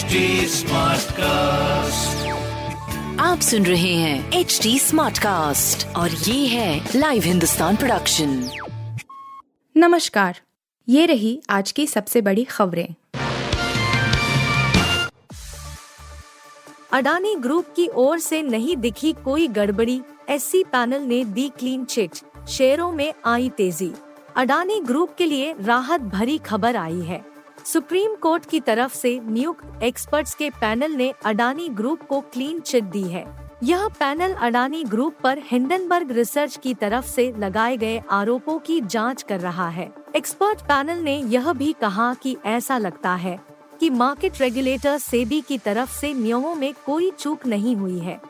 HD Smartcast. आप सुन रहे हैं एच डी स्मार्ट कास्ट और ये है लाइव हिंदुस्तान प्रोडक्शन नमस्कार ये रही आज की सबसे बड़ी खबरें। अडानी ग्रुप की ओर से नहीं दिखी कोई गड़बड़ी एससी पैनल ने दी क्लीन चिट शेयरों में आई तेज़ी। अडानी ग्रुप के लिए राहत भरी खबर आई है। सुप्रीम कोर्ट की तरफ़ से नियुक्त एक्सपर्ट्स के पैनल ने अडानी ग्रुप को क्लीन चिट दी है। यह पैनल अडानी ग्रुप पर हिंडनबर्ग रिसर्च की तरफ़ से लगाए गए आरोपों की जाँच कर रहा है। एक्सपर्ट पैनल ने यह भी कहा कि ऐसा लगता है कि मार्केट रेगुलेटर सेबी की तरफ़ से नियमों में कोई चूक नहीं हुई है।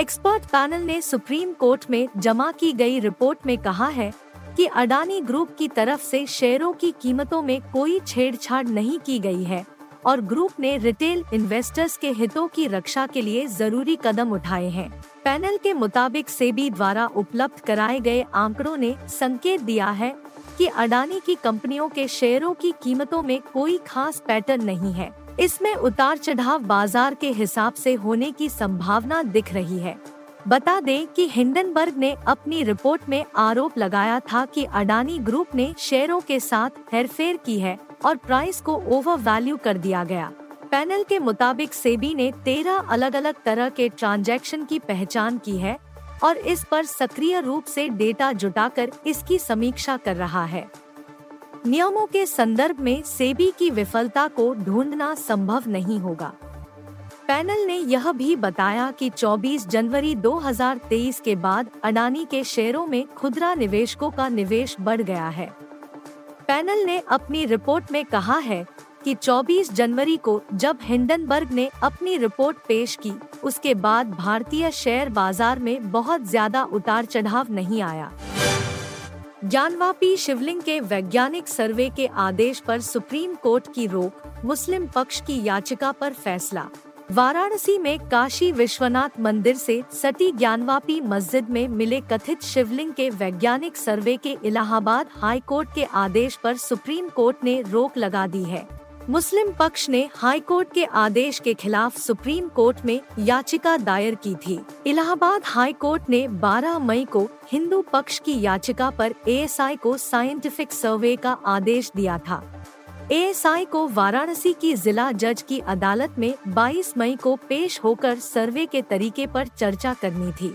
एक्सपर्ट पैनल ने सुप्रीम कोर्ट में जमा की गई रिपोर्ट में कहा है कि अडानी ग्रुप की तरफ़ से शेयरों की कीमतों में कोई छेड़छाड़ नहीं की गई है और ग्रुप ने रिटेल इन्वेस्टर्स के हितों की रक्षा के लिए ज़रूरी कदम उठाए हैं। पैनल के मुताबिक सेबी द्वारा उपलब्ध कराए गए आंकड़ों ने संकेत दिया है कि अडानी की कंपनियों के शेयरों की कीमतों में कोई खास पैटर्न नहीं है। इसमें उतार चढ़ाव बाज़ार के हिसाब से होने की संभावना दिख रही है। बता दें कि हिंडनबर्ग ने अपनी रिपोर्ट में आरोप लगाया था कि अडानी ग्रुप ने शेयरों के साथ हेरफेर की है और प्राइस को ओवर वैल्यू कर दिया गया। पैनल के मुताबिक सेबी ने तेरह अलग अलग तरह के ट्रांजैक्शन की पहचान की है और इस पर सक्रिय रूप से डेटा जुटाकर इसकी समीक्षा कर रहा है। नियमों के संदर्भ में सेबी की विफलता को ढूंढना संभव नहीं होगा। पैनल ने यह भी बताया कि 24 जनवरी 2023 के बाद अडानी के शेयरों में खुदरा निवेशकों का निवेश बढ़ गया है। पैनल ने अपनी रिपोर्ट में कहा है कि 24 जनवरी को जब हिंडनबर्ग ने अपनी रिपोर्ट पेश की, उसके बाद भारतीय शेयर बाज़ार में बहुत ज़्यादा उतार चढ़ाव नहीं आया। ज्ञानवापी शिवलिंग के वैज्ञानिक सर्वे के आदेश पर सुप्रीम कोर्ट की रोक, मुस्लिम पक्ष की याचिका पर फैसला। वाराणसी में काशी विश्वनाथ मंदिर से सटी ज्ञानवापी मस्जिद में मिले कथित शिवलिंग के वैज्ञानिक सर्वे के इलाहाबाद हाई कोर्ट के आदेश पर सुप्रीम कोर्ट ने रोक लगा दी है। मुस्लिम पक्ष ने हाई कोर्ट के आदेश के खिलाफ सुप्रीम कोर्ट में याचिका दायर की थी। इलाहाबाद हाई कोर्ट ने 12 मई को हिंदू पक्ष की याचिका पर एएसआई को साइंटिफिक सर्वे का आदेश दिया था। एएसआई को वाराणसी की जिला जज की अदालत में 22 मई को पेश होकर सर्वे के तरीके पर चर्चा करनी थी।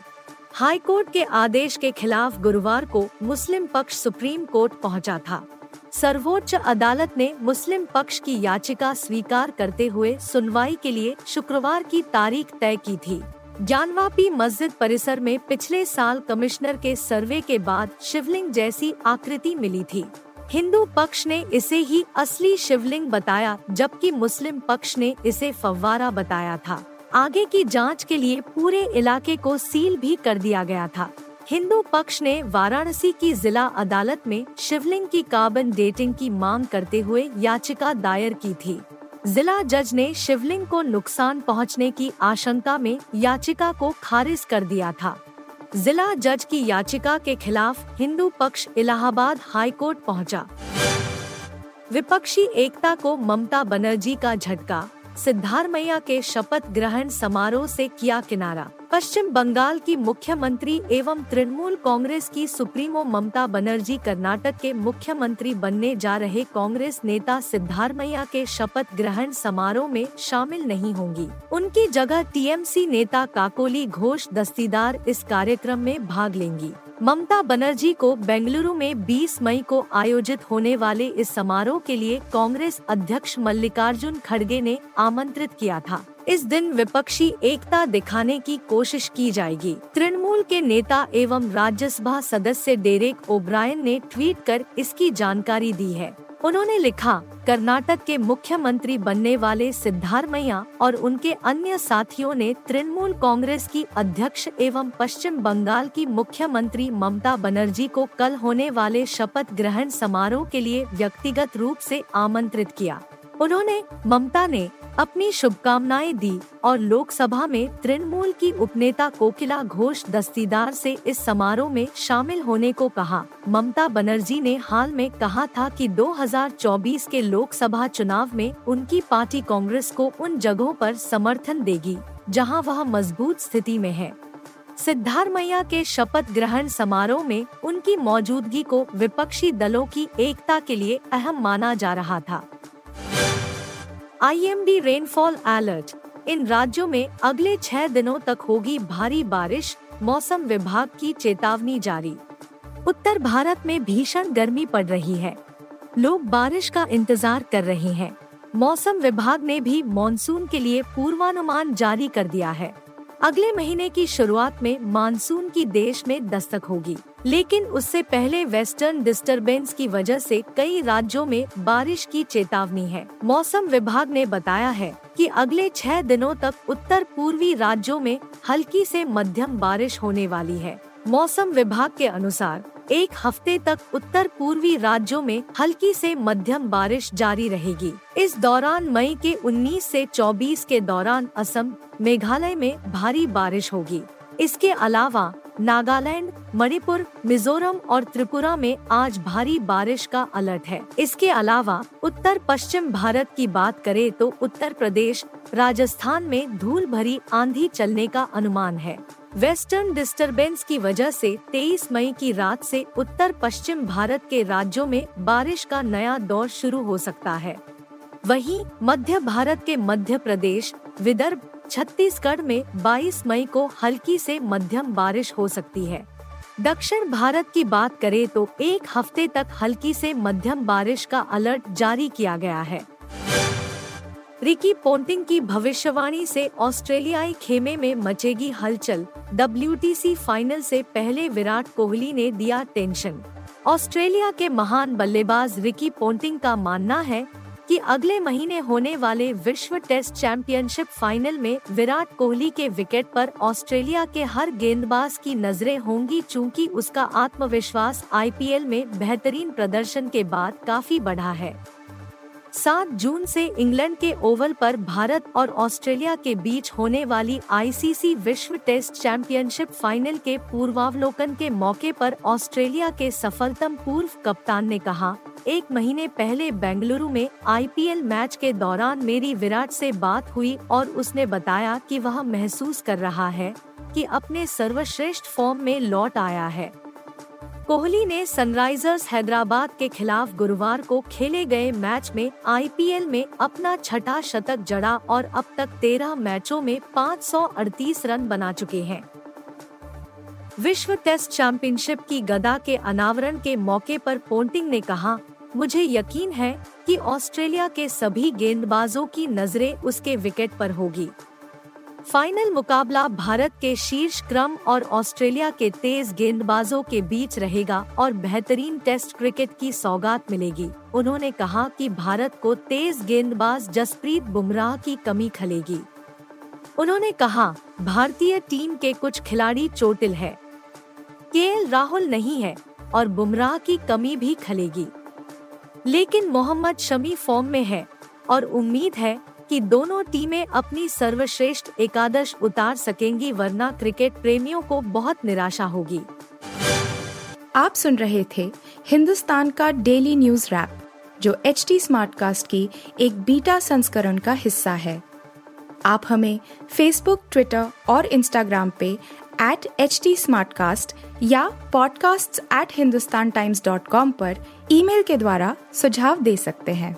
हाई कोर्ट के आदेश के खिलाफ गुरुवार को मुस्लिम पक्ष सुप्रीम कोर्ट पहुँचा था। सर्वोच्च अदालत ने मुस्लिम पक्ष की याचिका स्वीकार करते हुए सुनवाई के लिए शुक्रवार की तारीख तय की थी। ज्ञानवापी मस्जिद परिसर में पिछले साल कमिश्नर के सर्वे के बाद शिवलिंग जैसी आकृति मिली थी। हिंदू पक्ष ने इसे ही असली शिवलिंग बताया, जबकि मुस्लिम पक्ष ने इसे फव्वारा बताया था। आगे की जाँच के लिए पूरे इलाके को सील भी कर दिया गया था। हिंदू पक्ष ने वाराणसी की जिला अदालत में शिवलिंग की कार्बन डेटिंग की मांग करते हुए याचिका दायर की थी। जिला जज ने शिवलिंग को नुकसान पहुँचने की आशंका में याचिका को खारिज कर दिया था। जिला जज की याचिका के खिलाफ हिंदू पक्ष इलाहाबाद हाई कोर्ट पहुँचा। विपक्षी एकता को ममता बनर्जी का झटका, सिद्धारमैया के शपथ ग्रहण समारोह से किया किनारा पश्चिम बंगाल की मुख्यमंत्री एवं तृणमूल कांग्रेस की सुप्रीमो ममता बनर्जी कर्नाटक के मुख्यमंत्री बनने जा रहे कांग्रेस नेता सिद्धारमैया के शपथ ग्रहण समारोह में शामिल नहीं होंगी। उनकी जगह टीएमसी नेता काकोली घोष दस्तीदार इस कार्यक्रम में भाग लेंगी। ममता बनर्जी को बेंगलुरु में 20 मई को आयोजित होने वाले इस समारोह के लिए कांग्रेस अध्यक्ष मल्लिकार्जुन खड़गे ने आमंत्रित किया था। इस दिन विपक्षी एकता दिखाने की कोशिश की जाएगी। तृणमूल के नेता एवं राज्यसभा सदस्य डेरेक ओब्रायन ने ट्वीट कर इसकी जानकारी दी है। उन्होंने लिखा, कर्नाटक के मुख्यमंत्री बनने वाले सिद्धारमैया और उनके अन्य साथियों ने तृणमूल कांग्रेस की अध्यक्ष एवं पश्चिम बंगाल की मुख्यमंत्री ममता बनर्जी को कल होने वाले शपथ ग्रहण समारोह के लिए व्यक्तिगत रूप से आमंत्रित किया। उन्होंने ममता ने अपनी शुभकामनाएँ दी और लोकसभा में तृणमूल की उपनेता कोकिला घोष दस्तीदार से इस समारोह में शामिल होने को कहा। ममता बनर्जी ने हाल में कहा था कि 2024 के लोकसभा चुनाव में उनकी पार्टी कांग्रेस को उन जगहों पर समर्थन देगी, जहाँ वह मज़बूत स्थिति में है। सिद्धारमैया के शपथ ग्रहण समारोह में उनकी मौजूदगी को विपक्षी दलों की एकता के लिए अहम माना जा रहा था। आईएमडी रेनफॉल अलर्ट इन राज्यों में अगले छह दिनों तक होगी भारी बारिश, मौसम विभाग की चेतावनी जारी। उत्तर भारत में भीषण गर्मी पड़ रही है। लोग बारिश का इंतज़ार कर रहे हैं। मौसम विभाग ने भी मॉनसून के लिए पूर्वानुमान जारी कर दिया है। अगले महीने की शुरुआत में मानसून की देश में दस्तक होगी। लेकिन उससे पहले वेस्टर्न डिस्टरबेंस की वजह से कई राज्यों में बारिश की चेतावनी है। मौसम विभाग ने बताया है कि अगले छह दिनों तक उत्तर पूर्वी राज्यों में हल्की से मध्यम बारिश होने वाली है। मौसम विभाग के अनुसार एक हफ़्ते तक उत्तर पूर्वी राज्यों में हल्की से मध्यम बारिश जारी रहेगी। इस दौरान मई के 19 से 24 के दौरान असम, मेघालय में भारी बारिश होगी। इसके अलावा नागालैंड, मणिपुर, मिजोरम और त्रिपुरा में आज भारी बारिश का अलर्ट है। इसके अलावा, उत्तर पश्चिम भारत की बात करें तो उत्तर प्रदेश, राजस्थान में धूल भरी आंधी चलने का अनुमान है। वेस्टर्न डिस्टरबेंस की वजह से 23 मई की रात से उत्तर पश्चिम भारत के राज्यों में बारिश का नया दौर शुरू हो सकता है। वहीं मध्य भारत के मध्य प्रदेश विदर्भ छत्तीसगढ़ में 22 मई को हल्की से मध्यम बारिश हो सकती है। दक्षिण भारत की बात करें तो एक हफ़्ते तक हल्की से मध्यम बारिश का अलर्ट जारी किया गया है। रिकी पोंटिंग की भविष्यवाणी से ऑस्ट्रेलियाई खेमे में मचेगी हलचल। डब्ल्यूटीसी फाइनल से पहले विराट कोहली ने दिया टेंशन। ऑस्ट्रेलिया के महान बल्लेबाज रिकी पोंटिंग का मानना है कि अगले महीने होने वाले विश्व टेस्ट चैंपियनशिप फाइनल में विराट कोहली के विकेट पर ऑस्ट्रेलिया के हर गेंदबाज की नज़रें होंगी चूँकि उसका आत्मविश्वास आईपीएल में बेहतरीन प्रदर्शन के बाद काफ़ी बढ़ा है। सात जून से इंग्लैंड के ओवल पर भारत और ऑस्ट्रेलिया के बीच होने वाली आईसीसी विश्व टेस्ट चैंपियनशिप फाइनल के पूर्वावलोकन के मौके पर ऑस्ट्रेलिया के सफलतम पूर्व कप्तान ने कहा, एक महीने पहले बेंगलुरु में आईपीएल मैच के दौरान मेरी विराट से बात हुई और उसने बताया कि वह महसूस कर रहा है कि अपने सर्वश्रेष्ठ फॉर्म में लौट आया है। कोहली ने सनराइजर्स हैदराबाद के खिलाफ गुरुवार को खेले गए मैच में आईपीएल में अपना छठा शतक जड़ा और अब तक तेरह मैचों में 538 रन बना चुके हैं। विश्व टेस्ट चैंपियनशिप की गदा के अनावरण के मौके पर पोंटिंग ने कहा, मुझे यकीन है कि ऑस्ट्रेलिया के सभी गेंदबाजों की नज़रें उसके विकेट पर होगी। फाइनल मुकाबला भारत के शीर्ष क्रम और ऑस्ट्रेलिया के तेज गेंदबाजों के बीच रहेगा और बेहतरीन टेस्ट क्रिकेट की सौगात मिलेगी। उन्होंने कहा कि भारत को तेज गेंदबाज जसप्रीत बुमराह की कमी खलेगी। उन्होंने कहा, भारतीय टीम के कुछ खिलाड़ी चोटिल है। के राहुल नहीं है और बुमराह की कमी भी खलेगी। लेकिन मोहम्मद शमी फॉर्म में है और उम्मीद है कि दोनों टीमें अपनी सर्वश्रेष्ठ एकादश उतार सकेंगी वरना क्रिकेट प्रेमियों को बहुत निराशा होगी। आप सुन रहे थे हिंदुस्तान का डेली न्यूज़ रैप, जो एच टी स्मार्ट कास्ट की एक बीटा संस्करण का हिस्सा है। आप हमें फेसबुक ट्विटर और इंस्टाग्राम पे एट एच टी या podcasts@hindustantimes.com पर ईमेल के द्वारा सुझाव दे सकते हैं।